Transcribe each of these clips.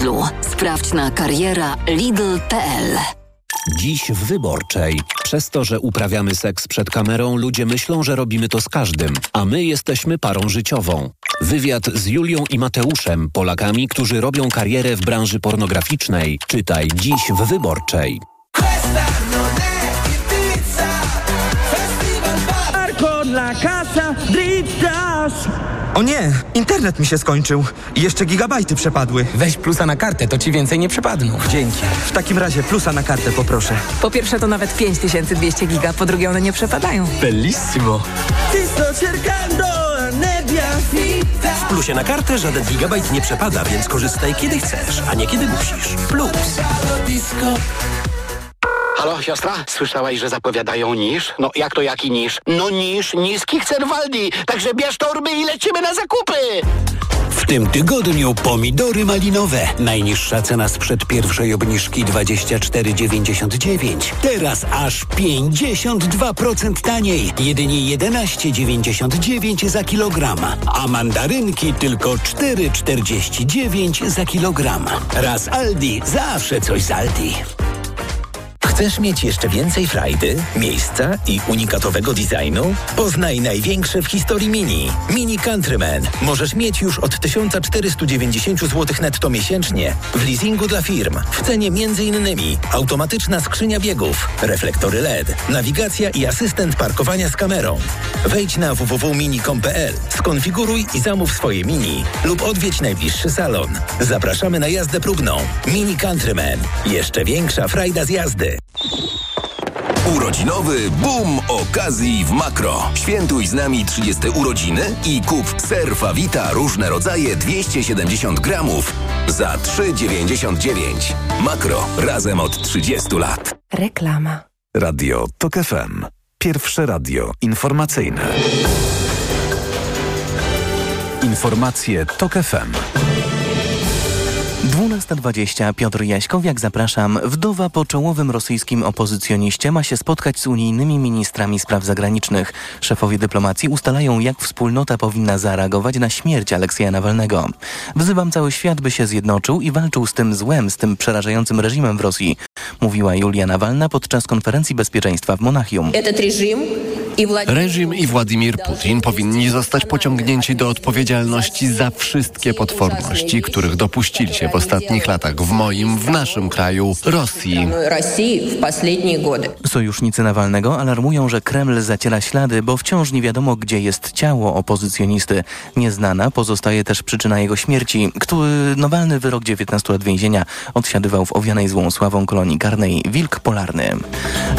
Lidlu. Sprawdź na kariera lidl.pl. Dziś w Wyborczej. Przez to, że uprawiamy seks przed kamerą, ludzie myślą, że robimy to z każdym, a my jesteśmy parą życiową. Wywiad z Julią i Mateuszem, Polakami, którzy robią karierę w branży pornograficznej. Czytaj dziś w Wyborczej. Marco dla casa Dritas. O nie, internet mi się skończył. I jeszcze gigabajty przepadły. Weź plusa na kartę, to ci więcej nie przepadną. Dzięki. W takim razie plusa na kartę poproszę. Po pierwsze to nawet 5200 giga, po drugie one nie przepadają. Bellissimo. Ti sto cercando nebbia fitta. W plusie na kartę żaden gigabajt nie przepada, więc korzystaj kiedy chcesz, a nie kiedy musisz. Plus. Halo, siostra? Słyszałaś, że zapowiadają niż? No jak to jaki niż? No niż niskich cen w Aldi. Także bierz torby i lecimy na zakupy! W tym tygodniu pomidory malinowe. Najniższa cena sprzed pierwszej obniżki 24,99. Teraz aż 52% taniej. Jedynie 11,99 za kilogram. A mandarynki tylko 4,49 za kilogram. Raz Aldi, zawsze coś z Aldi. Chcesz mieć jeszcze więcej frajdy, miejsca i unikatowego designu? Poznaj największe w historii Mini. Mini Countryman. Możesz mieć już od 1490 zł netto miesięcznie w leasingu dla firm. W cenie m.in. automatyczna skrzynia biegów, reflektory LED, nawigacja i asystent parkowania z kamerą. Wejdź na www.mini.com.pl, skonfiguruj i zamów swoje Mini lub odwiedź najbliższy salon. Zapraszamy na jazdę próbną. Mini Countryman. Jeszcze większa frajda z jazdy. Urodzinowy boom okazji w Makro. Świętuj z nami 30 urodziny i kup ser Fawita różne rodzaje 270 gramów za 3,99. Makro. Razem od 30 lat. Reklama. Radio TOK FM. Pierwsze radio informacyjne. Informacje TOK FM. 12.20 Piotr Jaśkowiak, zapraszam. Wdowa po czołowym rosyjskim opozycjoniście ma się spotkać z unijnymi ministrami spraw zagranicznych. Szefowie dyplomacji ustalają, jak wspólnota powinna zareagować na śmierć Aleksja Nawalnego. Wzywam cały świat, by się zjednoczył i walczył z tym złem, z tym przerażającym reżimem w Rosji, mówiła Julia Nawalna podczas konferencji bezpieczeństwa w Monachium. Reżim i Władimir Putin powinni zostać pociągnięci do odpowiedzialności za wszystkie potworności, których dopuścili się w ostatnich latach w moim, w naszym kraju, Rosji. Sojusznicy Nawalnego alarmują, że Kreml zaciera ślady, bo wciąż nie wiadomo, gdzie jest ciało opozycjonisty. Nieznana pozostaje też przyczyna jego śmierci, który Nawalny wyrok 19 lat więzienia odsiadywał w owianej złą sławą kolonii karnej Wilk Polarny.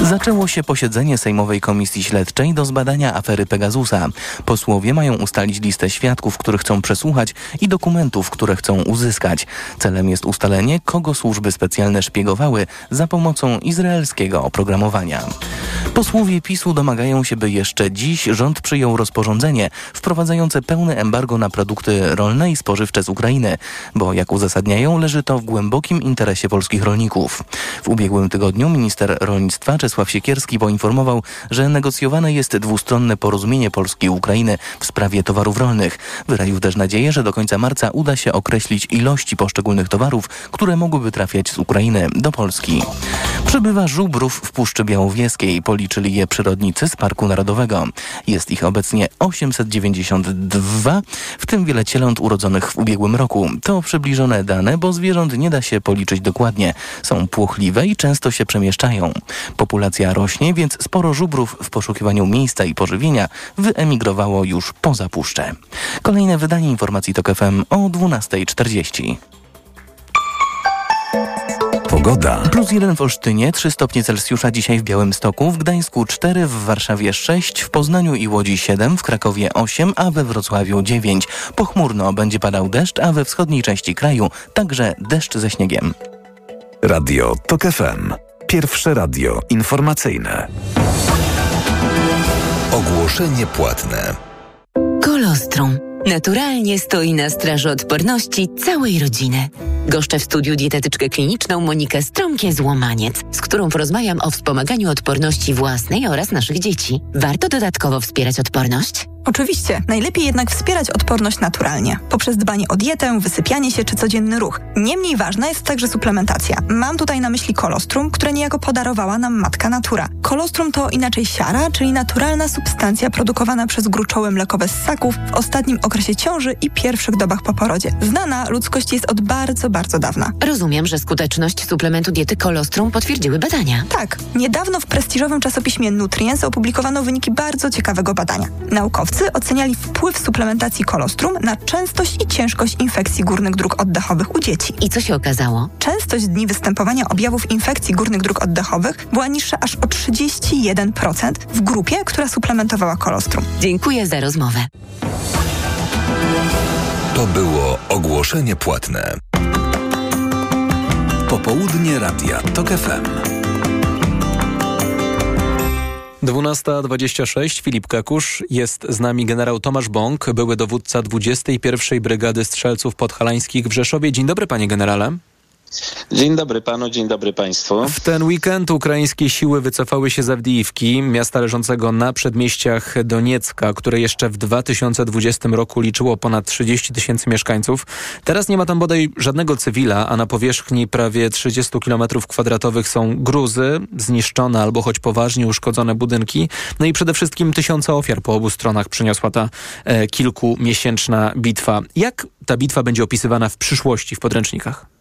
Zaczęło się posiedzenie Sejmowej Komisji Śledczej do zbadania afery Pegasusa. Posłowie mają ustalić listę świadków, których chcą przesłuchać i dokumentów, które chcą uzyskać. Celem jest ustalenie, kogo służby specjalne szpiegowały za pomocą izraelskiego oprogramowania. Posłowie PiSu domagają się, by jeszcze dziś rząd przyjął rozporządzenie wprowadzające pełne embargo na produkty rolne i spożywcze z Ukrainy, bo jak uzasadniają, leży to w głębokim interesie polskich rolników. W ubiegłym tygodniu minister rolnictwa Czesław Siekierski poinformował, że negocjowane jest dwustronne porozumienie Polski i Ukrainy w sprawie towarów rolnych. Wyraził też nadzieję, że do końca marca uda się określić ilości poszczególnych towarów, które mogłyby trafiać z Ukrainy do Polski. Przybywa żubrów w Puszczy Białowieskiej. Policzyli je przyrodnicy z Parku Narodowego. Jest ich obecnie 892, w tym wiele cieląt urodzonych w ubiegłym roku. To przybliżone dane, bo zwierząt nie da się policzyć dokładnie. Są płochliwe i często się przemieszczają. Populacja rośnie, więc sporo żubrów w poszukiwaniu miejsca i pożywienia wyemigrowało już poza puszczę. Kolejne wydanie informacji TOK FM o 12.40. Pogoda. Plus jeden w Olsztynie, 3 stopnie Celsjusza dzisiaj w Białymstoku, w Gdańsku 4, w Warszawie 6, w Poznaniu i Łodzi 7, w Krakowie 8, a we Wrocławiu 9. Pochmurno będzie padał deszcz, a we wschodniej części kraju także deszcz ze śniegiem. Radio TOK FM. Pierwsze radio informacyjne. Ogłoszenie płatne. Kolostrum. Naturalnie stoi na straży odporności całej rodziny. Goszczę w studiu dietetyczkę kliniczną Monikę Stromkie-Złomaniec, z którą porozmawiam o wspomaganiu odporności własnej oraz naszych dzieci. Warto dodatkowo wspierać odporność? Oczywiście, najlepiej jednak wspierać odporność naturalnie, poprzez dbanie o dietę, wysypianie się czy codzienny ruch. Niemniej ważna jest także suplementacja. Mam tutaj na myśli kolostrum, które niejako podarowała nam matka natura. Kolostrum to inaczej siara, czyli naturalna substancja produkowana przez gruczoły mlekowe ssaków w ostatnim okresie ciąży i pierwszych dobach po porodzie. Znana ludzkości jest od bardzo, bardzo dawna. Rozumiem, że skuteczność suplementu diety kolostrum potwierdziły badania. Tak, niedawno w prestiżowym czasopiśmie Nutrients opublikowano wyniki bardzo ciekawego badania. Naukowcy oceniali wpływ suplementacji kolostrum na częstość i ciężkość infekcji górnych dróg oddechowych u dzieci. I co się okazało? Częstość dni występowania objawów infekcji górnych dróg oddechowych była niższa aż o 31% w grupie, która suplementowała kolostrum. Dziękuję za rozmowę. To było ogłoszenie płatne. Popołudnie Radia TOK FM. 12.26, Filip Kakusz, jest z nami generał Tomasz Bąk, były dowódca 21. Brygady Strzelców Podhalańskich w Rzeszowie. Dzień dobry panie generale. Dzień dobry panu, dzień dobry państwu. W ten weekend ukraińskie siły wycofały się z Awdijiwki, miasta leżącego na przedmieściach Doniecka, które jeszcze w 2020 roku liczyło ponad 30 tysięcy mieszkańców. Teraz nie ma tam bodaj żadnego cywila, a na powierzchni prawie 30 km kwadratowych są gruzy, zniszczone albo choć poważnie uszkodzone budynki. No i przede wszystkim tysiące ofiar po obu stronach przyniosła ta e, kilkumiesięczna bitwa. Jak ta bitwa będzie opisywana w przyszłości w podręcznikach?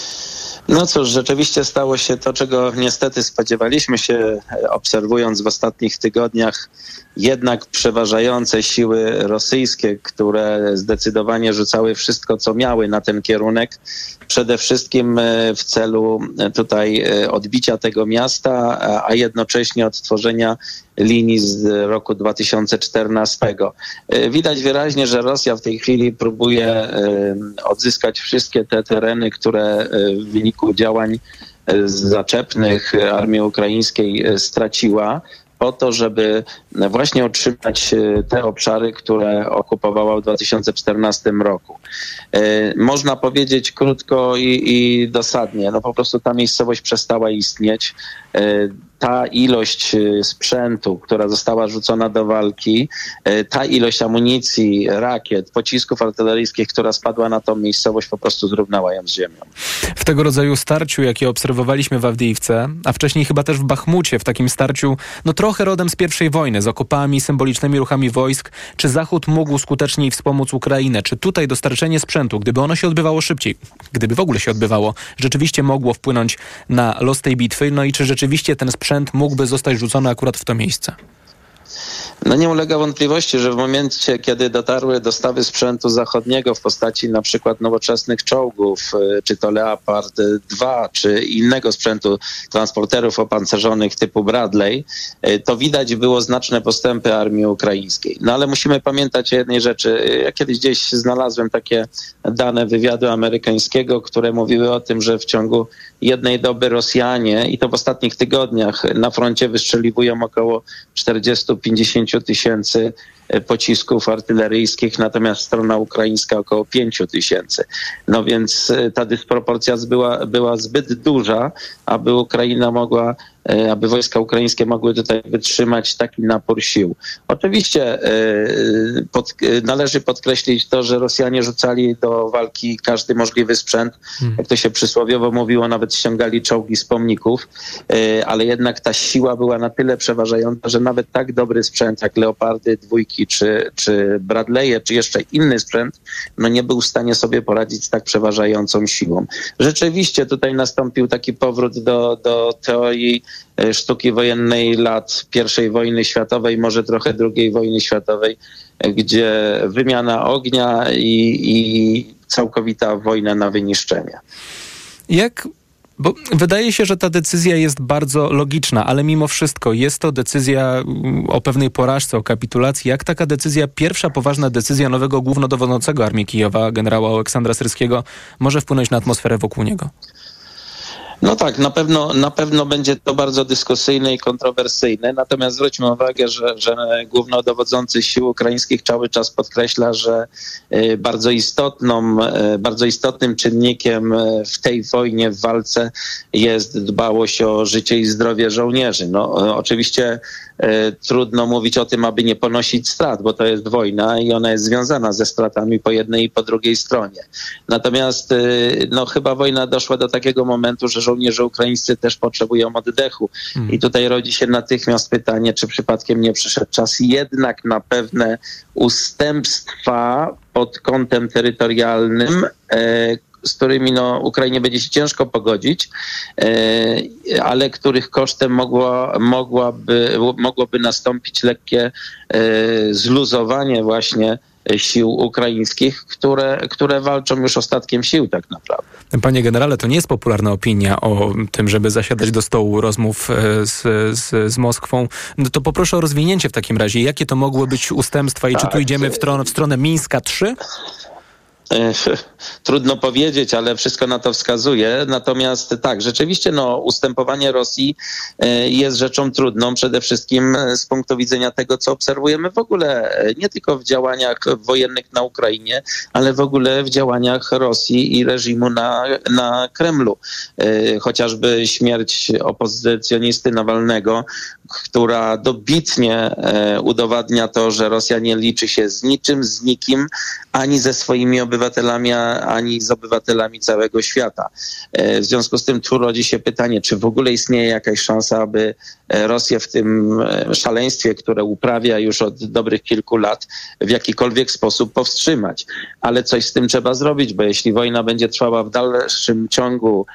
No cóż, rzeczywiście stało się to, czego niestety spodziewaliśmy się, obserwując w ostatnich tygodniach jednak przeważające siły rosyjskie, które zdecydowanie rzucały wszystko, co miały na ten kierunek, przede wszystkim e, w celu e, tutaj e, odbicia tego miasta, a jednocześnie odtworzenia linii z roku 2014. Widać wyraźnie, że Rosja w tej chwili próbuje odzyskać wszystkie te tereny, które w wyniku działań zaczepnych armii ukraińskiej straciła po to, żeby właśnie otrzymać e, te obszary, które okupowała w 2014 roku. E, można powiedzieć krótko i, i dosadnie, no po prostu ta miejscowość przestała istnieć. E, ta ilość y, sprzętu, która została rzucona do walki, y, ta ilość amunicji, rakiet, pocisków artyleryjskich, która spadła na tą miejscowość, po prostu zrównała ją z ziemią. W tego rodzaju starciu, jakie obserwowaliśmy w Awdijiwce, a wcześniej chyba też w Bachmucie, w takim starciu, no trochę rodem z pierwszej wojny, z okopami, symbolicznymi ruchami wojsk, czy Zachód mógł skuteczniej wspomóc Ukrainę? Czy tutaj dostarczenie sprzętu, gdyby ono się odbywało szybciej, gdyby w ogóle się odbywało, rzeczywiście mogło wpłynąć na los tej bitwy? No i czy rzeczywiście ten sprzęt sprzęt mógłby zostać rzucony akurat w to miejsce? No nie ulega wątpliwości, że w momencie, kiedy dotarły dostawy sprzętu zachodniego w postaci na przykład nowoczesnych czołgów, y, czy to Leopard 2, czy innego sprzętu transporterów opancerzonych typu Bradley, y, to widać było znaczne postępy armii ukraińskiej. No ale musimy pamiętać o jednej rzeczy. Ja kiedyś gdzieś znalazłem takie dane wywiadu amerykańskiego, które mówiły o tym, że w ciągu jednej doby Rosjanie, i to w ostatnich tygodniach, na froncie wystrzeliwują około 40-50 tysięcy e, pocisków artyleryjskich, natomiast strona ukraińska około 5 tysięcy. No więc e, ta dysproporcja była, była zbyt duża, aby Ukraina mogła aby wojska ukraińskie mogły tutaj wytrzymać taki napór sił. Oczywiście e, pod, e, należy podkreślić to, że Rosjanie rzucali do walki każdy możliwy sprzęt, hmm. jak to się przysłowiowo mówiło, nawet ściągali czołgi z pomników, ale jednak ta siła była na tyle przeważająca, że nawet tak dobry sprzęt jak Leopardy, dwójki czy, czy Bradley'e, czy jeszcze inny sprzęt, no nie był w stanie sobie poradzić z tak przeważającą siłą. Rzeczywiście tutaj nastąpił taki powrót do, do teorii E, sztuki wojennej lat I wojny światowej, może trochę II wojny światowej, e, gdzie wymiana ognia i, i całkowita wojna na wyniszczenie. Jak bo wydaje się, że ta decyzja jest bardzo logiczna, ale mimo wszystko jest to decyzja mm, o pewnej porażce, o kapitulacji. Jak taka decyzja, pierwsza poważna decyzja nowego głównodowodzącego Armii Kijowa, generała Aleksandra Syrskiego, może wpłynąć na atmosferę wokół niego? No tak, na pewno, na pewno będzie to bardzo dyskusyjne i kontrowersyjne, natomiast zwróćmy uwagę, że, że głównodowodzący sił ukraińskich cały czas podkreśla, że y, bardzo istotną, y, bardzo istotnym czynnikiem y, w tej wojnie, w walce jest dbałość o życie i zdrowie żołnierzy. No, oczywiście trudno mówić o tym, aby nie ponosić strat, bo to jest wojna i ona jest związana ze stratami po jednej i po drugiej stronie. Natomiast e, no, chyba wojna doszła do takiego momentu, że żołnierze ukraińscy też potrzebują oddechu. I tutaj rodzi się natychmiast pytanie, czy przypadkiem nie przyszedł czas jednak na pewne ustępstwa pod kątem terytorialnym, e, z którymi no, Ukrainie będzie się ciężko pogodzić, e, ale których kosztem mogło, mogłaby, mogłoby nastąpić lekkie e, zluzowanie właśnie sił ukraińskich, które, które walczą już ostatkiem sił tak naprawdę. Panie generale, to nie jest popularna opinia o tym, żeby zasiadać do stołu rozmów z, z, z Moskwą. No to poproszę o rozwinięcie w takim razie. Jakie to mogły być ustępstwa i tak. czy tu idziemy w, stronę, w stronę Mińska 3? Trudno powiedzieć, ale wszystko na to wskazuje. Natomiast tak, rzeczywiście no, ustępowanie Rosji e, jest rzeczą trudną, przede wszystkim e, z punktu widzenia tego, co obserwujemy w ogóle, e, nie tylko w działaniach wojennych na Ukrainie, ale w ogóle w działaniach Rosji i reżimu na, na Kremlu. Chociażby śmierć opozycjonisty Nawalnego, która dobitnie udowadnia to, że Rosja nie liczy się z niczym, z nikim, ani ze swoimi obywatelami obywatelami, ani z obywatelami całego świata. E, w związku z tym tu rodzi się pytanie, czy w ogóle istnieje jakaś szansa, aby e, Rosję w tym e, szaleństwie, które uprawia już od dobrych kilku lat, w jakikolwiek sposób powstrzymać. Ale coś z tym trzeba zrobić, bo jeśli wojna będzie trwała w dalszym ciągu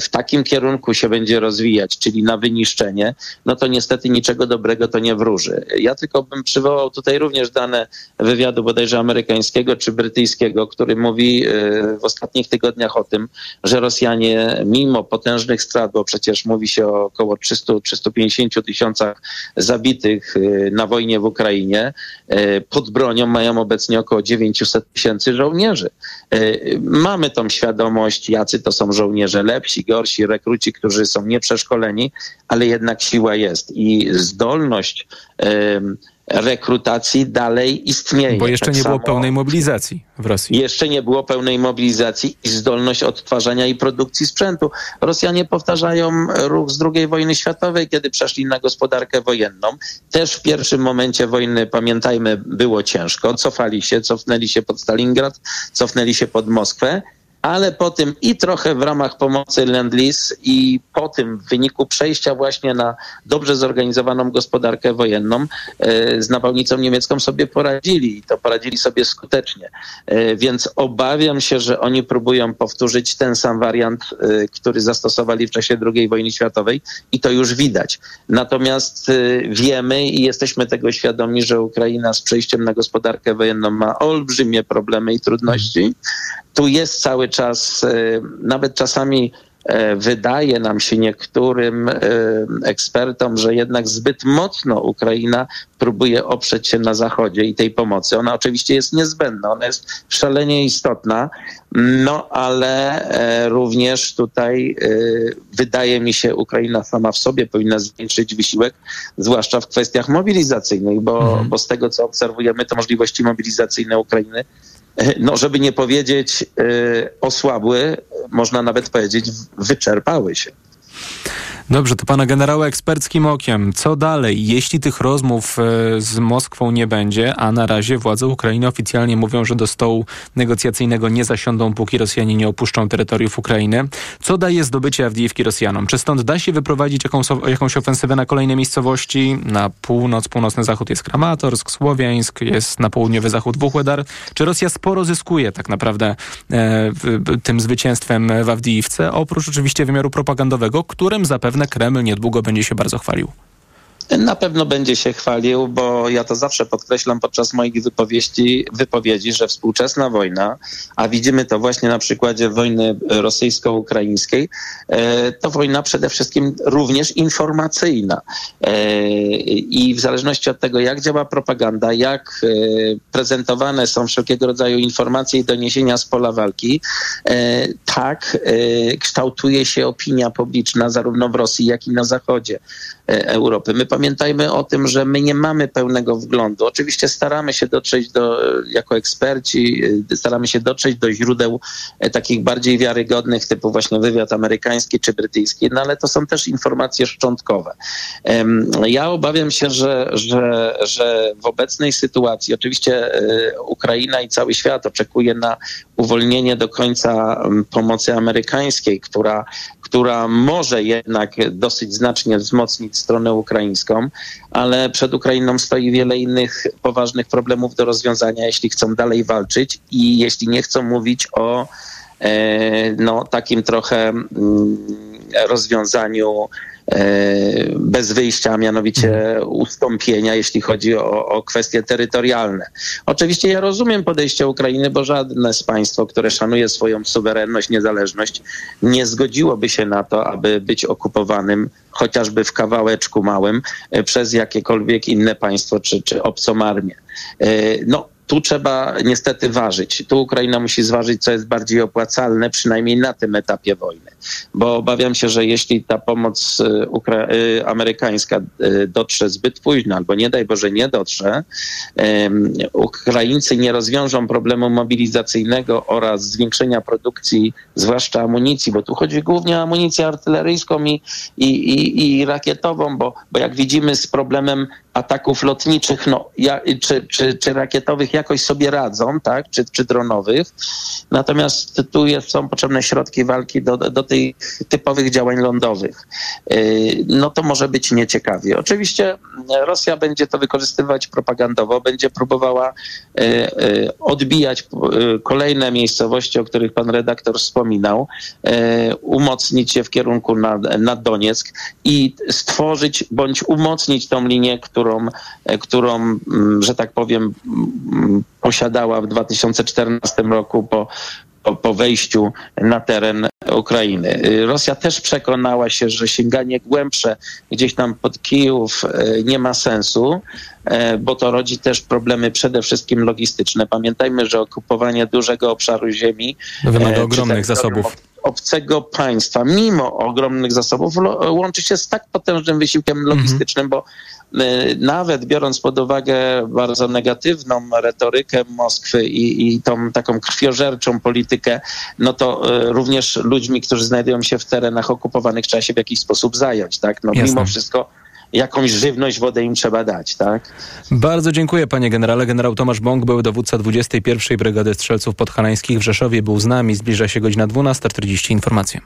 w takim kierunku się będzie rozwijać, czyli na wyniszczenie, no to niestety niczego dobrego to nie wróży. Ja tylko bym przywołał tutaj również dane wywiadu bodajże amerykańskiego czy brytyjskiego, który mówi e, w ostatnich tygodniach o tym, że Rosjanie mimo potężnych strat, bo przecież mówi się o około 300-350 tysiącach zabitych e, na wojnie w Ukrainie, e, pod bronią mają obecnie około 900 tysięcy żołnierzy. Mamy tą świadomość, jacy to są żołnierze, lepsi, gorsi, rekruci, którzy są nieprzeszkoleni, ale jednak siła jest i zdolność rekrutacji dalej istnieje. Bo jeszcze tak nie samo, było pełnej mobilizacji w Rosji. Jeszcze nie było pełnej mobilizacji i zdolność odtwarzania i produkcji sprzętu. Rosjanie powtarzają ruch z II wojny światowej, kiedy przeszli na gospodarkę wojenną. Też w pierwszym momencie wojny, pamiętajmy, było ciężko. Cofali się, cofnęli się pod Stalingrad, cofnęli się pod Moskwę ale po tym i trochę w ramach pomocy Land-Lease i po tym w wyniku przejścia właśnie na dobrze zorganizowaną gospodarkę wojenną e, z nawałnicą niemiecką sobie poradzili i to poradzili sobie skutecznie. E, więc obawiam się, że oni próbują powtórzyć ten sam wariant, e, który zastosowali w czasie II wojny światowej i to już widać. Natomiast wiemy i jesteśmy tego świadomi, że Ukraina z przejściem na gospodarkę wojenną ma olbrzymie problemy i trudności tu jest cały czas, e, nawet czasami e, wydaje nam się niektórym e, ekspertom, że jednak zbyt mocno Ukraina próbuje oprzeć się na Zachodzie i tej pomocy. Ona oczywiście jest niezbędna, ona jest szalenie istotna, no ale również tutaj wydaje mi się Ukraina sama w sobie powinna zwiększyć wysiłek, zwłaszcza w kwestiach mobilizacyjnych, bo, mhm. bo z tego co obserwujemy, to możliwości mobilizacyjne Ukrainy no żeby nie powiedzieć y, osłabły, można nawet powiedzieć wyczerpały się. Dobrze, to pana generała eksperckim okiem. Co dalej, jeśli tych rozmów e, z Moskwą nie będzie, a na razie władze Ukrainy oficjalnie mówią, że do stołu negocjacyjnego nie zasiądą, póki Rosjanie nie opuszczą terytoriów Ukrainy. Co daje zdobycie Awdijiwki Rosjanom? Czy stąd da się wyprowadzić jakąś, jakąś ofensywę na kolejne miejscowości? Na północ, północny zachód jest Kramatorsk, Słowiańsk, jest na południowy zachód Wuchłedar. Czy Rosja sporo zyskuje tak naprawdę e, tym zwycięstwem w Awdijiwce, oprócz oczywiście wymiaru propagandowego, którym zapewne zapewne Kreml niedługo będzie się bardzo chwalił. Na pewno będzie się chwalił, bo ja to zawsze podkreślam podczas moich wypowiedzi, wypowiedzi, że współczesna wojna, a widzimy to właśnie na przykładzie wojny rosyjsko-ukraińskiej, e, to wojna przede wszystkim również informacyjna. E, I w zależności od tego, jak działa propaganda, jak e, prezentowane są wszelkiego rodzaju informacje i doniesienia z pola walki, tak kształtuje się opinia publiczna zarówno w Rosji, jak i na Zachodzie. Europy. My pamiętajmy o tym, że my nie mamy pełnego wglądu. Oczywiście staramy się dotrzeć do, jako eksperci, staramy się dotrzeć do źródeł takich bardziej wiarygodnych, typu właśnie wywiad amerykański czy brytyjski, no ale to są też informacje szczątkowe. Ja obawiam się, że, że, że w obecnej sytuacji, oczywiście Ukraina i cały świat oczekuje na uwolnienie do końca pomocy amerykańskiej, która, która może jednak dosyć znacznie wzmocnić stronę ukraińską, ale przed Ukrainą stoi wiele innych poważnych problemów do rozwiązania, jeśli chcą dalej walczyć i jeśli nie chcą mówić o e, no, takim trochę mm, rozwiązaniu bez wyjścia, a mianowicie ustąpienia, jeśli chodzi o, o kwestie terytorialne. Oczywiście ja rozumiem podejście Ukrainy, bo żadne z państw, które szanuje swoją suwerenność, niezależność, nie zgodziłoby się na to, aby być okupowanym chociażby w kawałeczku małym e, przez jakiekolwiek inne państwo czy, czy obcą armię. E, no, tu trzeba niestety ważyć. Tu Ukraina musi zważyć, co jest bardziej opłacalne, przynajmniej na tym etapie wojny. Bo obawiam się, że jeśli ta pomoc y, Ukra- y, amerykańska y, dotrze zbyt późno, albo nie daj Boże nie dotrze, Ukraińcy nie rozwiążą problemu mobilizacyjnego oraz zwiększenia produkcji, zwłaszcza amunicji, bo tu chodzi głównie o amunicję artyleryjską i, i, i, i rakietową, bo, bo jak widzimy z problemem ataków lotniczych no, ja, czy, czy, czy rakietowych jakoś sobie radzą, tak, czy, czy dronowych. Natomiast tu jest, są potrzebne środki walki do, do tych typowych działań lądowych. Y, no to może być nieciekawie. Oczywiście Rosja będzie to wykorzystywać propagandowo, będzie próbowała y, y, odbijać kolejne miejscowości, o których pan redaktor wspominał, umocnić je w kierunku na, na Donieck i stworzyć bądź umocnić tą linię, którą, którą mm, że tak powiem, mm, posiadała w 2014 roku po, po, po wejściu na teren Ukrainy. Rosja też przekonała się, że sięganie głębsze gdzieś tam pod Kijów e, nie ma sensu, e, bo to rodzi też problemy przede wszystkim logistyczne. Pamiętajmy, że okupowanie dużego obszaru ziemi wymaga e, ogromnych zasobów obcego państwa, mimo ogromnych zasobów, łączy się z tak potężnym wysiłkiem mhm. logistycznym, bo Y, nawet biorąc pod uwagę bardzo negatywną retorykę Moskwy i, i tą taką krwiożerczą politykę, no to y, również ludźmi, którzy znajdują się w terenach okupowanych, trzeba się w jakiś sposób zająć, tak? No Jasne. mimo wszystko jakąś żywność, wodę im trzeba dać, tak? Bardzo dziękuję panie generale. Generał Tomasz Bąk, były dowódca 21. Brygady Strzelców Podhalańskich w Rzeszowie, był z nami. Zbliża się godzina 12.40. Informacje.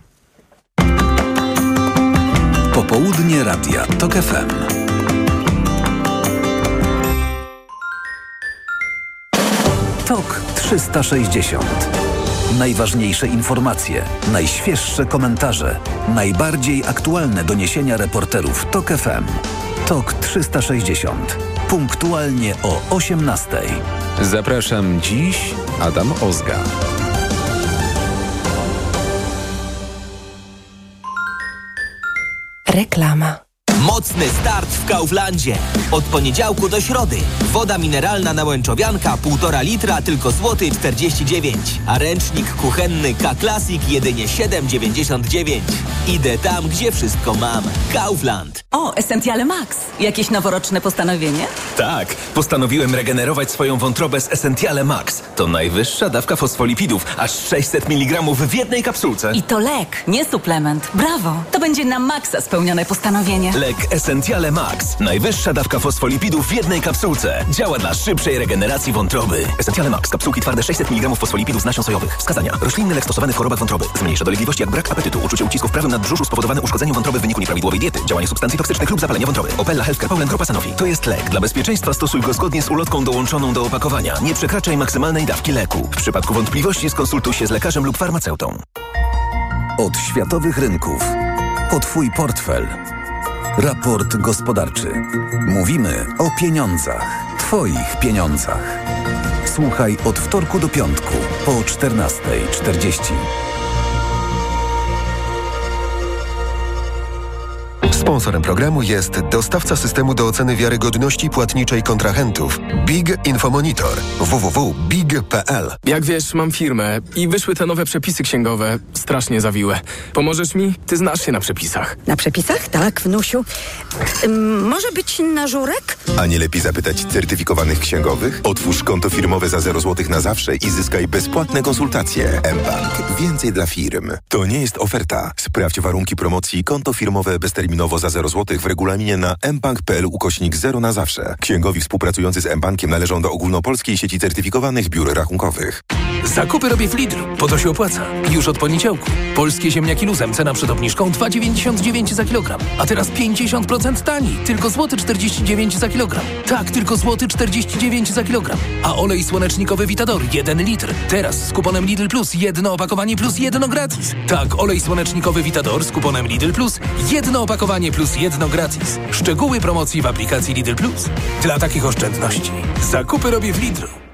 Popołudnie Radia TOK FM. TOK 360. Najważniejsze informacje, najświeższe komentarze, najbardziej aktualne doniesienia reporterów TOK FM. TOK 360. Punktualnie o 18. Zapraszam dziś Adam Ozga. Reklama. Mocny start w Kauflandzie. Od poniedziałku do środy. Woda mineralna na łęczowianka 1,5 litra tylko złoty 49. A ręcznik kuchenny K-Classic jedynie 7,99. Idę tam, gdzie wszystko mam. Kaufland. O, Essentiale Max. Jakieś noworoczne postanowienie? Tak. Postanowiłem regenerować swoją wątrobę z Essentiale Max. To najwyższa dawka fosfolipidów. Aż 600 mg w jednej kapsułce. I to lek, nie suplement. Brawo. To będzie na maksa spełnione postanowienie. Lek Essentiale Max. Najwyższa dawka fosfolipidów w jednej kapsułce. Działa dla szybszej regeneracji wątroby. Essentiale Max. Kapsułki twarde 600 mg fosfolipidów z nasion sojowych. Wskazania. Roślinny lek stosowany w chorobach wątroby. Zmniejsza dolegliwości jak brak apetytu, uczucie ucisku w prawym nadbrzuszu spowodowane uszkodzeniem wątroby w wyniku nieprawidłowej diety, działanie substancji toksycznych lub zapalenie wątroby. Opella Healthcare Poland Grupa Sanofi. To jest lek. Dla bezpieczeństwa stosuj go zgodnie z ulotką dołączoną do opakowania. Nie przekraczaj maksymalnej dawki leku. W przypadku wątpliwości skonsultuj się z lekarzem lub farmaceutą. Od światowych rynków. O Twój portfel. Raport gospodarczy. Mówimy o pieniądzach. Twoich pieniądzach. Słuchaj od wtorku do piątku po 14.40. Sponsorem programu jest dostawca systemu do oceny wiarygodności płatniczej kontrahentów Big Infomonitor www.big.pl. Jak wiesz, mam firmę i wyszły te nowe przepisy księgowe, strasznie zawiłe. Pomożesz mi? Ty znasz się na przepisach. Na przepisach? Tak, wnusiu. Ym, może być na żurek? A nie lepiej zapytać certyfikowanych księgowych? Otwórz konto firmowe za 0 zł na zawsze i zyskaj bezpłatne konsultacje. mBank. Więcej dla firm. To nie jest oferta. Sprawdź warunki promocji konto firmowe bezterminowo za 0 zł w regulaminie na mbank.pl ukośnik 0 na zawsze. Księgowi współpracujący z mBankiem należą do ogólnopolskiej sieci certyfikowanych biur rachunkowych. Zakupy robię w Lidlu, bo to się opłaca. Już od poniedziałku. Polskie ziemniaki luzem, cena przed obniżką 2,99 za kilogram. A teraz 50% taniej, tylko złoty 49 za kilogram. Tak, tylko złoty 49 za kilogram. A olej słonecznikowy Vitador 1 litr. Teraz z kuponem Lidl Plus jedno opakowanie plus jedno gratis. Tak, olej słonecznikowy Vitador z kuponem Lidl Plus jedno opakowanie plus jedno gratis. Szczegóły promocji w aplikacji Lidl Plus. Dla takich oszczędności. Zakupy robię w Lidlu.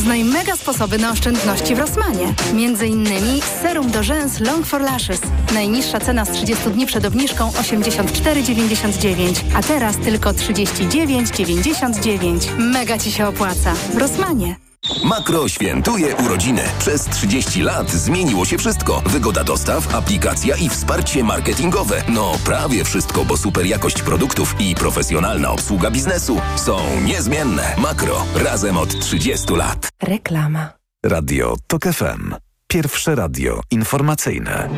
Poznaj mega sposoby na oszczędności w Rossmanie. Między innymi serum do rzęs Long for Lashes. Najniższa cena z 30 dni przed obniżką 84,99, a teraz tylko 39,99. Mega Ci się opłaca. W Rossmanie. Makro świętuje urodziny. Przez 30 lat zmieniło się wszystko. Wygoda dostaw, aplikacja i wsparcie marketingowe. No prawie wszystko, bo super jakość produktów i profesjonalna obsługa biznesu są niezmienne. Makro. Razem od 30 lat. Reklama. Radio TOK FM. Pierwsze radio informacyjne.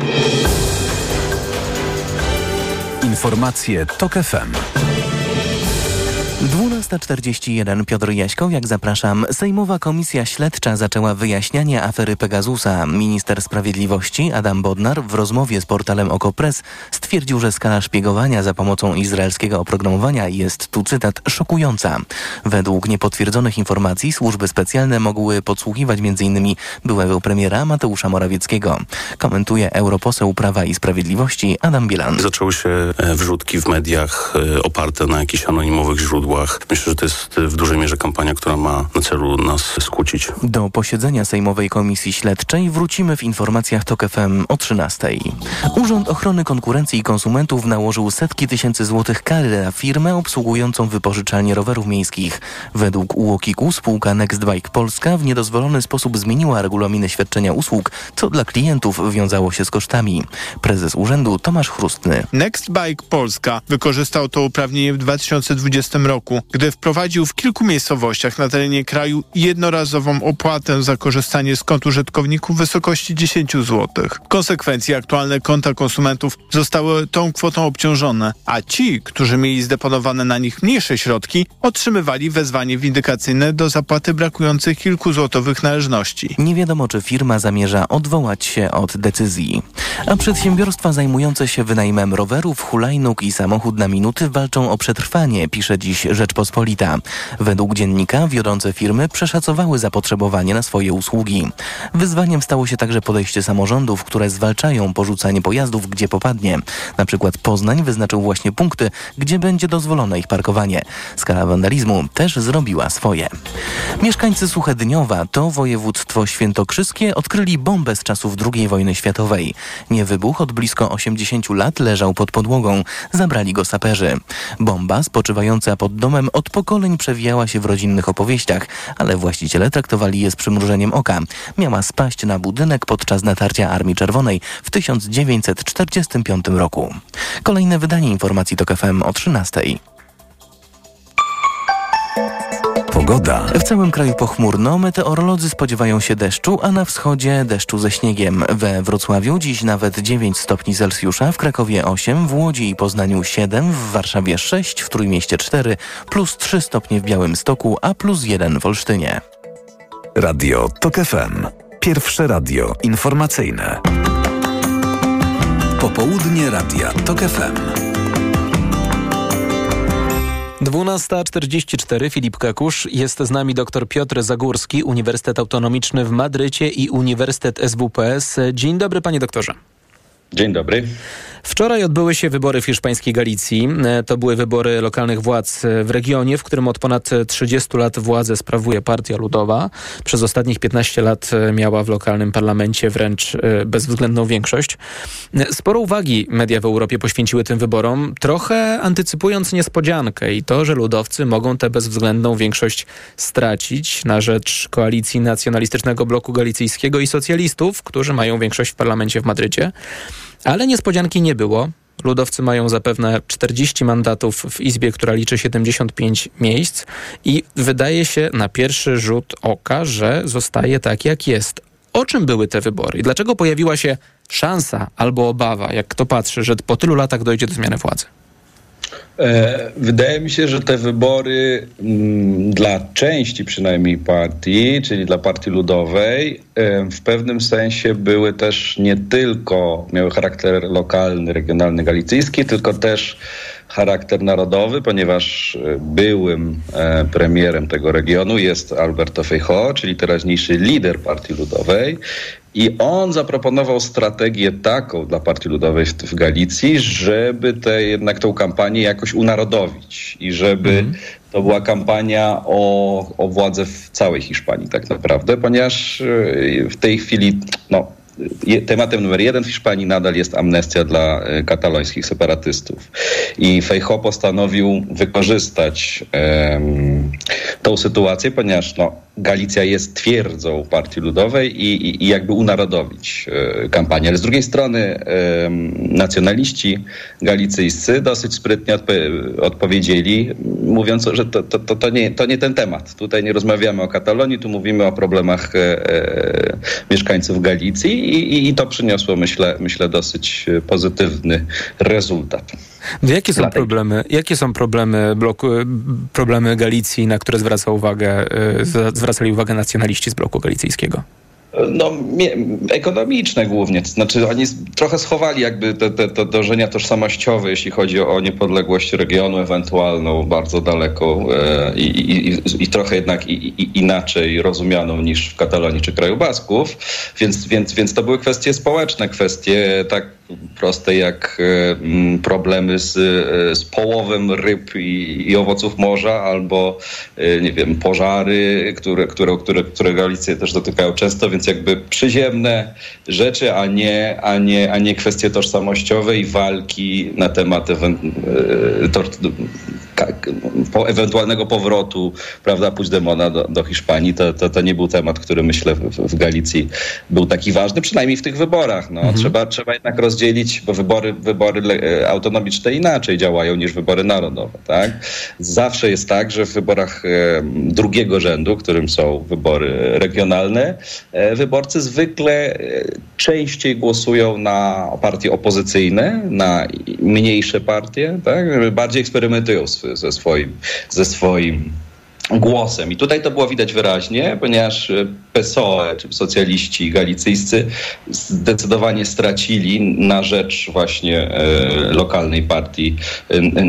Informacje TOK FM. 12.41 Piotr Jaśkowiak, zapraszam. Sejmowa Komisja Śledcza zaczęła wyjaśnianie afery Pegasusa. Minister Sprawiedliwości Adam Bodnar w rozmowie z portalem OKO.press stwierdził, że skala szpiegowania za pomocą izraelskiego oprogramowania jest, tu cytat, szokująca. Według niepotwierdzonych informacji służby specjalne mogły podsłuchiwać m.in. byłego premiera Mateusza Morawieckiego. Komentuje europoseł Prawa i Sprawiedliwości Adam Bielan. Zaczęły się e, wrzutki w mediach e, oparte na jakichś anonimowych źródłach. Myślę, że to jest w dużej mierze kampania, która ma na celu nas skłócić. Do posiedzenia Sejmowej Komisji Śledczej wrócimy w informacjach TOK FM o 13. Urząd Ochrony Konkurencji i Konsumentów nałożył setki tysięcy złotych kary na firmę obsługującą wypożyczalnie rowerów miejskich. Według UOKiK-u spółka Nextbike Polska w niedozwolony sposób zmieniła regulaminy świadczenia usług, co dla klientów wiązało się z kosztami. Prezes urzędu Tomasz Chrustny. Nextbike Polska wykorzystał to uprawnienie w 2020 roku, gdy wprowadził w kilku miejscowościach na terenie kraju jednorazową opłatę za korzystanie z kont użytkowników w wysokości 10 zł. W konsekwencji aktualne konta konsumentów zostały tą kwotą obciążone, a ci, którzy mieli zdeponowane na nich mniejsze środki, otrzymywali wezwanie windykacyjne do zapłaty brakujących kilku złotowych należności. Nie wiadomo, czy firma zamierza odwołać się od decyzji. A przedsiębiorstwa zajmujące się wynajmem rowerów, hulajnóg i samochód na minuty walczą o przetrwanie, pisze dziś Rzeczpospolita. Według dziennika wiodące firmy przeszacowały zapotrzebowanie na swoje usługi. Wyzwaniem stało się także podejście samorządów, które zwalczają porzucanie pojazdów, gdzie popadnie. Na przykład Poznań wyznaczył właśnie punkty, gdzie będzie dozwolone ich parkowanie. Skala wandalizmu też zrobiła swoje. Mieszkańcy Suchedniowa, to województwo świętokrzyskie, odkryli bombę z czasów II wojny światowej. Nie wybuch od blisko 80 lat leżał pod podłogą. Zabrali go saperzy. Bomba spoczywająca pod domem od pokoleń przewijała się w rodzinnych opowieściach, ale właściciele traktowali je z przymrużeniem oka. Miała spaść na budynek podczas natarcia Armii Czerwonej w 1945 roku. Kolejne wydanie informacji to FM o 13. Pogoda. W całym kraju pochmurno, meteorolodzy spodziewają się deszczu, a na wschodzie deszczu ze śniegiem. We Wrocławiu dziś nawet 9 stopni Celsjusza, w Krakowie 8, w Łodzi i Poznaniu 7, w Warszawie 6, w Trójmieście 4, plus 3 stopnie w Białymstoku, a plus 1 w Olsztynie. Radio TOK FM. Pierwsze radio informacyjne. Popołudnie Radia TOK FM. 12.44 Filip Kekusz. Jest z nami dr Piotr Zagórski, Uniwersytet Autonomiczny w Madrycie i Uniwersytet SWPS. Dzień dobry panie doktorze. Dzień dobry. Wczoraj odbyły się wybory w hiszpańskiej Galicji. E, to były wybory lokalnych władz e, w regionie, w którym od ponad 30 lat władzę sprawuje Partia Ludowa. Przez ostatnich 15 lat e, miała w lokalnym parlamencie wręcz bezwzględną większość. Sporo uwagi media w Europie poświęciły tym wyborom, trochę antycypując niespodziankę i to, że ludowcy mogą tę bezwzględną większość stracić na rzecz koalicji nacjonalistycznego bloku galicyjskiego i socjalistów, którzy mają większość w parlamencie w Madrycie. Ale niespodzianki nie było. Ludowcy mają zapewne 40 mandatów w Izbie, która liczy 75 miejsc i wydaje się na pierwszy rzut oka, że zostaje tak jak jest. O czym były te wybory i dlaczego pojawiła się szansa albo obawa, jak kto patrzy, że po tylu latach dojdzie do zmiany władzy? E, wydaje mi się, że te wybory mm, dla części przynajmniej partii, czyli dla Partii Ludowej, e, w pewnym sensie były też nie tylko, miały charakter lokalny, regionalny, galicyjski, tylko też charakter narodowy, ponieważ e, byłym premierem tego regionu jest Alberto Feijóo, czyli teraźniejszy lider Partii Ludowej i on zaproponował strategię taką dla Partii Ludowej w, w Galicji, żeby te, jednak tą kampanię jakoś unarodowić i żeby mm. to była kampania o, o władzę w całej Hiszpanii tak naprawdę, ponieważ e, w tej chwili no, tematem numer jeden w Hiszpanii nadal jest amnestia dla e, katalońskich separatystów. I Fejho postanowił wykorzystać um, tą sytuację, ponieważ no, Galicja jest twierdzą Partii Ludowej i, i, i jakby unarodowić e, kampanię. Ale z drugiej strony e, nacjonaliści galicyjscy dosyć sprytnie odpo odpowiedzieli, mówiąc, że to, to, to, to, nie, to nie ten temat. Tutaj nie rozmawiamy o Katalonii, tu mówimy o problemach e mieszkańców Galicji i, i, to przyniosło, myślę, myślę, dosyć pozytywny rezultat. Jakie są problemy, jakie są problemy, bloku, problemy Galicji, na które zwraca uwagę, e, zwracali uwagę nacjonaliści z bloku galicyjskiego? No, ekonomiczne głównie. To znaczy oni trochę schowali jakby te, te, te dążenia tożsamościowe, jeśli chodzi o niepodległość regionu ewentualną bardzo daleko e, i, i, i, trochę jednak i, inaczej rozumianą niż w Katalonii czy kraju Basków. Więc, więc, więc to były kwestie społeczne, kwestie tak proste jak e, problemy z, e, z połowem ryb i, i, owoców morza, albo e, nie wiem, pożary, które, które, które, które Galicję też dotykają często, więc jakby przyziemne rzeczy, a nie, a nie, a nie kwestie tożsamościowe i walki na temat po ewentualnego powrotu prawda, Puigdemona do, do Hiszpanii, to, to, to nie był temat, który myślę w, w Galicji był taki ważny, przynajmniej w tych wyborach. No. Mhm. Trzeba, trzeba jednak rozdzielić, bo wybory, wybory e, autonomiczne inaczej działają niż wybory narodowe. Tak? Zawsze jest tak, że w wyborach e, drugiego rzędu, którym są wybory regionalne, e, wyborcy zwykle częściej głosują na partie opozycyjne, na mniejsze partie, tak? bardziej eksperymentują z ze swoim, ze swoim głosem. I tutaj to było widać wyraźnie, ponieważ PSOE, czy socjaliści galicyjscy zdecydowanie stracili na rzecz właśnie e, lokalnej partii e,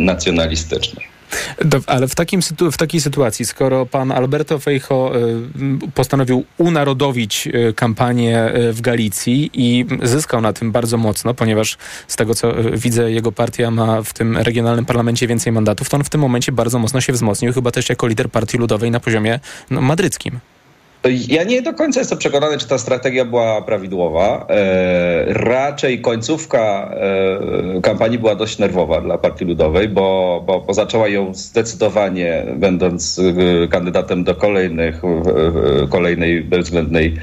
nacjonalistycznej. Ale w, takim, w takiej sytuacji, skoro pan Alberto Feijo y, postanowił unarodowić y, kampanię y, w Galicji i zyskał na tym bardzo mocno, ponieważ z tego co widzę, jego partia ma w tym regionalnym parlamencie więcej mandatów, to on w tym momencie bardzo mocno się wzmocnił, chyba też jako lider partii ludowej na poziomie no, madryckim. Ja nie do końca jestem przekonany, czy ta strategia była prawidłowa. E, raczej końcówka e, kampanii była dość nerwowa dla Partii Ludowej, bo, bo, bo zaczęła ją zdecydowanie, będąc e, kandydatem do kolejnych, kolejnej bezwzględnej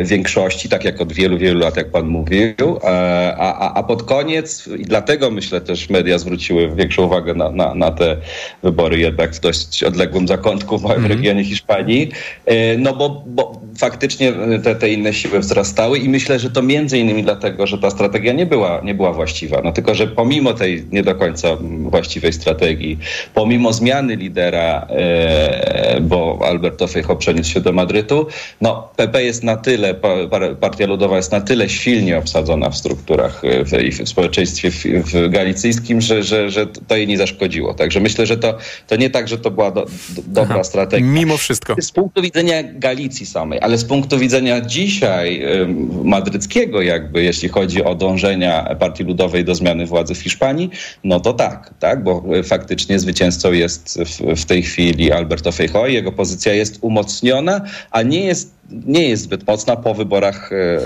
większości, tak jak od wielu, wielu lat, jak pan mówił. E, a, a pod koniec, i dlatego myślę też media zwróciły większą uwagę na, na, na te wybory jednak w dość odległym zakątku w małym mm -hmm. regionie Hiszpanii, no bo bo faktycznie te, te inne siły wzrastały i myślę, że to między innymi dlatego, że ta strategia nie była, nie była właściwa. No tylko, że pomimo tej nie do końca właściwej strategii, pomimo zmiany lidera, e, bo Alberto Fejho przeniósł się do Madrytu, no PP jest na tyle, Partia Ludowa jest na tyle silnie obsadzona w strukturach e, w, w społeczeństwie w, w galicyjskim, że, że, że to jej nie zaszkodziło. Także myślę, że to, to nie tak, że to była do, do, dobra Aha, strategia. Mimo wszystko. Z punktu widzenia Galicji Samej, ale z punktu widzenia dzisiaj madryckiego jakby, jeśli chodzi o dążenia Partii Ludowej do zmiany władzy w Hiszpanii, no to tak, tak, bo faktycznie zwycięzcą jest w, w tej chwili Alberto Feijóo, jego pozycja jest umocniona, a nie jest nie jest zbyt mocna po wyborach e, e,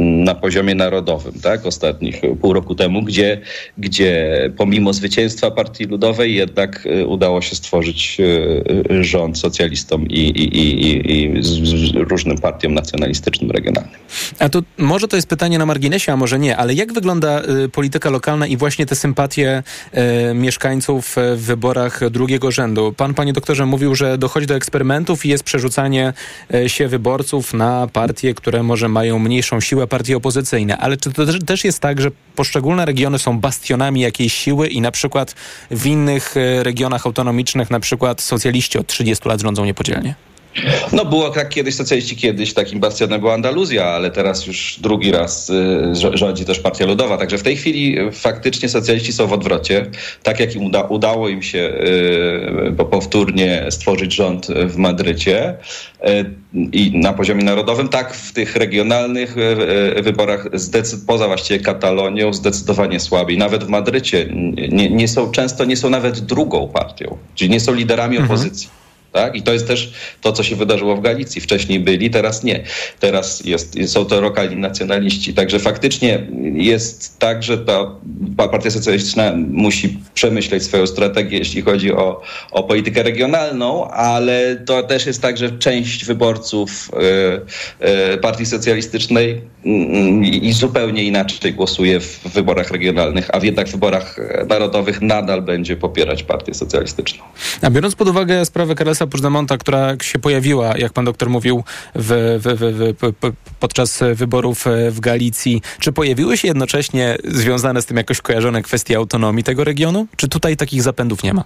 na poziomie narodowym, tak, ostatnich pół roku temu, gdzie, gdzie pomimo zwycięstwa Partii Ludowej jednak e, udało się stworzyć rząd socjalistom i, i, i, i z różnym partiom nacjonalistycznym regionalnym. A to może to jest pytanie na marginesie, a może nie, ale jak wygląda polityka lokalna i właśnie te sympatie mieszkańców w wyborach drugiego rzędu? Pan, panie doktorze, mówił, że dochodzi do eksperymentów i jest przerzucanie E, się wyborców na partie, które może mają mniejszą siłę, partie opozycyjne. Ale czy to też jest tak, że poszczególne regiony są bastionami jakiejś siły i na przykład w innych e, regionach autonomicznych, na przykład socjaliści od 30 lat rządzą niepodzielnie? No było tak kiedyś, socjaliści kiedyś, takim bastionem była Andaluzja, ale teraz już drugi raz y, rządzi też Partia Ludowa. Także w tej chwili faktycznie socjaliści są w odwrocie. Tak jak im uda, udało im się y, powtórnie stworzyć rząd w Madrycie y, i na poziomie narodowym, tak w tych regionalnych wyborach poza właściwie Katalonią zdecydowanie słabiej. Nawet w Madrycie nie, nie są, często nie są nawet drugą partią, czyli nie są liderami mhm. opozycji. Tak? I to jest też to, co się wydarzyło w Galicji. Wcześniej byli, teraz nie. Teraz jest, są to lokalni nacjonaliści. Także faktycznie jest tak, że ta partia socjalistyczna musi przemyśleć swoją strategię, jeśli chodzi o, o politykę regionalną, ale to też jest tak, że część wyborców y, y, partii socjalistycznej i zupełnie inaczej głosuje w wyborach regionalnych, a jednak w wyborach narodowych nadal będzie popierać partię socjalistyczną. A biorąc pod uwagę sprawę Karlesa Puigdemonta, która się pojawiła, jak pan doktor mówił, w, w, w, podczas wyborów w Galicji. Czy pojawiły się jednocześnie związane z tym jakoś kojarzone kwestie autonomii tego regionu? Czy tutaj takich zapędów nie ma?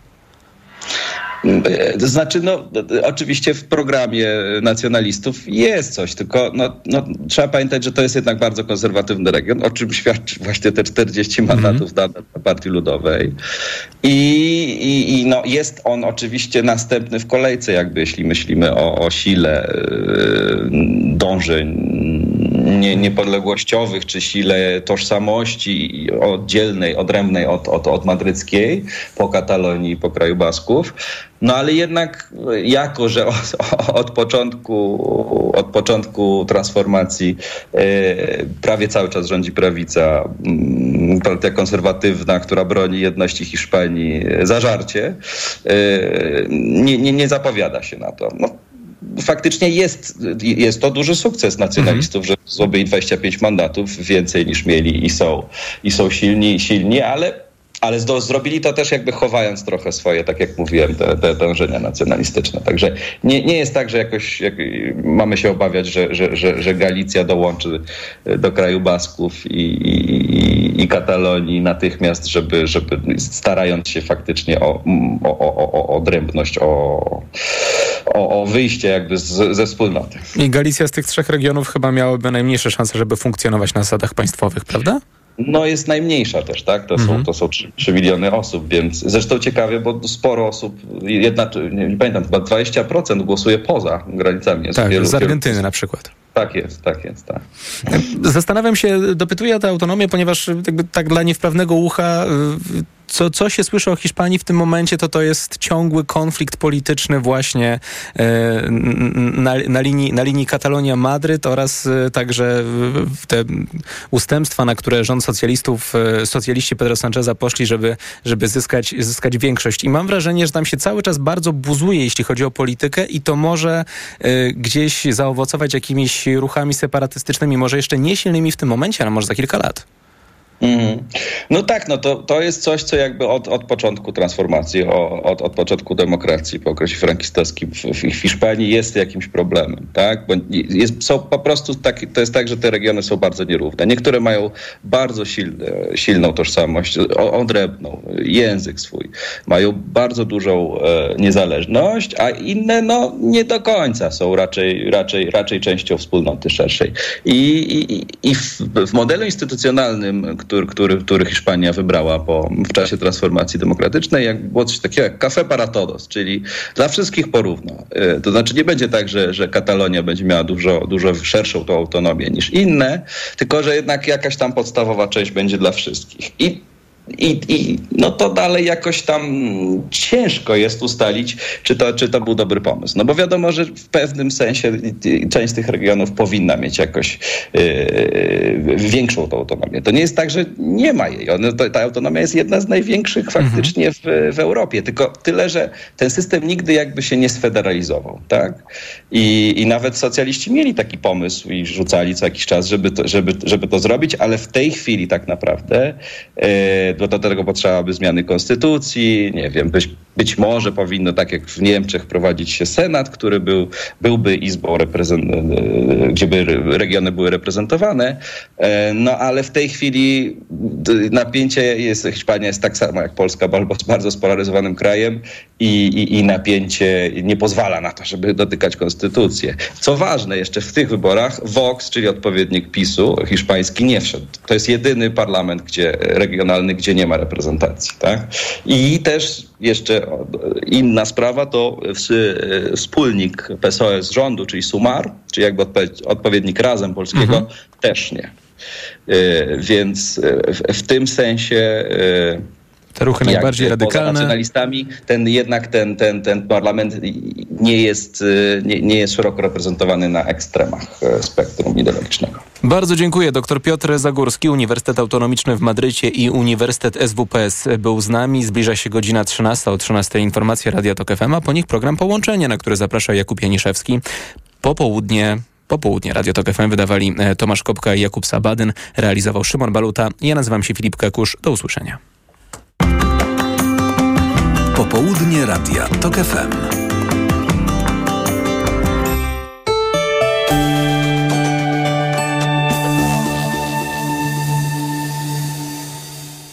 To znaczy, no, oczywiście w programie nacjonalistów jest coś, tylko no, no, trzeba pamiętać, że to jest jednak bardzo konserwatywny region, o czym świadczy właśnie te 40 mhm. mandatów mm -hmm. dla Partii Ludowej. I, i, I, no, jest on oczywiście następny w kolejce, jakby jeśli myślimy o, o sile yy, dążeń nie, niepodległościowych, czy sile tożsamości oddzielnej, odrębnej od, od, od madryckiej po Katalonii po kraju Basków. No ale jednak jako, że od, od początku, od początku transformacji e, prawie cały czas rządzi prawica, mm, partia konserwatywna, która broni jedności Hiszpanii zażarcie, e, nie, nie, nie zapowiada się na to. No, faktycznie jest, jest to duży sukces nacjonalistów, mhm. że zdobyli 25 mandatów, więcej niż mieli i są, i są silni, silni, ale ale zdo, zrobili to też jakby chowając trochę swoje, tak jak mówiłem, te, te dążenia nacjonalistyczne. Także nie, nie jest tak, że jakoś jak, mamy się obawiać, że, że, że, że, Galicja dołączy do kraju Basków i, i, i Katalonii natychmiast, żeby, żeby starając się faktycznie o, o, o, o odrębność, o, o, o wyjście jakby z, ze wspólnoty. I Galicja z tych trzech regionów chyba miałaby najmniejsze szanse, żeby funkcjonować na zasadach państwowych, prawda? no jest najmniejsza też, tak? To mhm. są, to są 3, 3, miliony osób, więc zresztą ciekawie, bo sporo osób, jedna, nie, nie pamiętam, chyba 20% głosuje poza granicami. tak, wielu, z Argentyny wielu... na przykład. Tak jest, tak jest, tak. Zastanawiam się, dopytuję o tę autonomię, ponieważ tak dla niewprawnego ucha co, co się słyszy o Hiszpanii w tym momencie, to to jest ciągły konflikt polityczny właśnie e, na, na, linii, na linii Katalonia-Madryt oraz e, także te ustępstwa, na które rząd socjalistów, e, socjaliści Pedro Sancheza poszli, żeby, żeby zyskać, zyskać większość. I mam wrażenie, że tam się cały czas bardzo buzuje, jeśli chodzi o politykę i to może gdzieś zaowocować jakimiś ruchami separatystycznymi, może jeszcze nie silnymi w tym momencie, ale może za kilka lat. Mm. No tak, no to, to jest coś, co jakby od, od początku transformacji, od, od początku demokracji po okresie frankistowskim w, w Hiszpanii jest jakimś problemem, tak? Bo jest, są po prostu tak, to jest tak, że te regiony są bardzo nierówne. Niektóre mają bardzo silne, silną tożsamość, odrębną, język swój, mają bardzo dużą e, niezależność, a inne no nie do końca są raczej, raczej, raczej częścią wspólnoty szerszej. I, i, i w, w modelu instytucjonalnym, który, który, który Hiszpania wybrała po, w czasie transformacji demokratycznej, jak było coś takiego jak café para todos, czyli dla wszystkich porówno. E, to znaczy nie będzie tak, że, że Katalonia będzie miała dużo, dużo szerszą tą autonomię niż inne, tylko że jednak jakaś tam podstawowa część będzie dla wszystkich. I i, I, no to dalej jakoś tam ciężko jest ustalić, czy to, czy to był dobry pomysł. No bo wiadomo, że w pewnym sensie część tych regionów powinna mieć jakoś yy, większą tą autonomię. To nie jest tak, że nie ma jej. One, to, ta autonomia jest jedna z największych faktycznie w, w Europie. Tylko tyle, że ten system nigdy jakby się nie sfederalizował. Tak? I, I nawet socjaliści mieli taki pomysł i rzucali co jakiś czas, żeby to, żeby, żeby to zrobić, ale w tej chwili tak naprawdę yy, do tego potrzeba zmiany konstytucji, nie wiem, być, być może powinno, tak jak w Niemczech, prowadzić się Senat, który był, byłby izbą, gdzie by regiony były reprezentowane, e, no ale w tej chwili napięcie jest, Hiszpania jest tak samo jak Polska, bardzo spolaryzowanym krajem i, i, i napięcie nie pozwala na to, żeby dotykać konstytucji. Co ważne, jeszcze w tych wyborach Vox, czyli odpowiednik PiSu hiszpański, nie wszedł. To jest jedyny parlament gdzie, regionalny, gdzie nie ma reprezentacji. Tak? I też jeszcze inna sprawa to wspólnik PSOE z rządu, czyli Sumar, czyli jakby odpowiednik Razem Polskiego, mhm. też nie. E, więc w, w tym sensie e, te ruchy najbardziej radykalne. nacjonalistami, ten jednak ten, ten, ten parlament nie jest, y, nie, nie jest szeroko reprezentowany na ekstremach e, spektrum ideologicznego. Bardzo dziękuję. Dr Piotr Zagórski, Uniwersytet Autonomiczny w Madrycie i Uniwersytet SWPS był z nami. Zbliża się godzina 13. O 13 informacje Radia Tok FM, a po nich program Połączenie, na który zaprasza Jakub Janiszewski. Popołudnie Popołudnie Radio Tok FM wydawali e, Tomasz Kopka i Jakub Sabadyn, realizował Szymon Baluta. Ja nazywam się Filip Kakusz. Do usłyszenia. Popołudnie Radia TOK FM.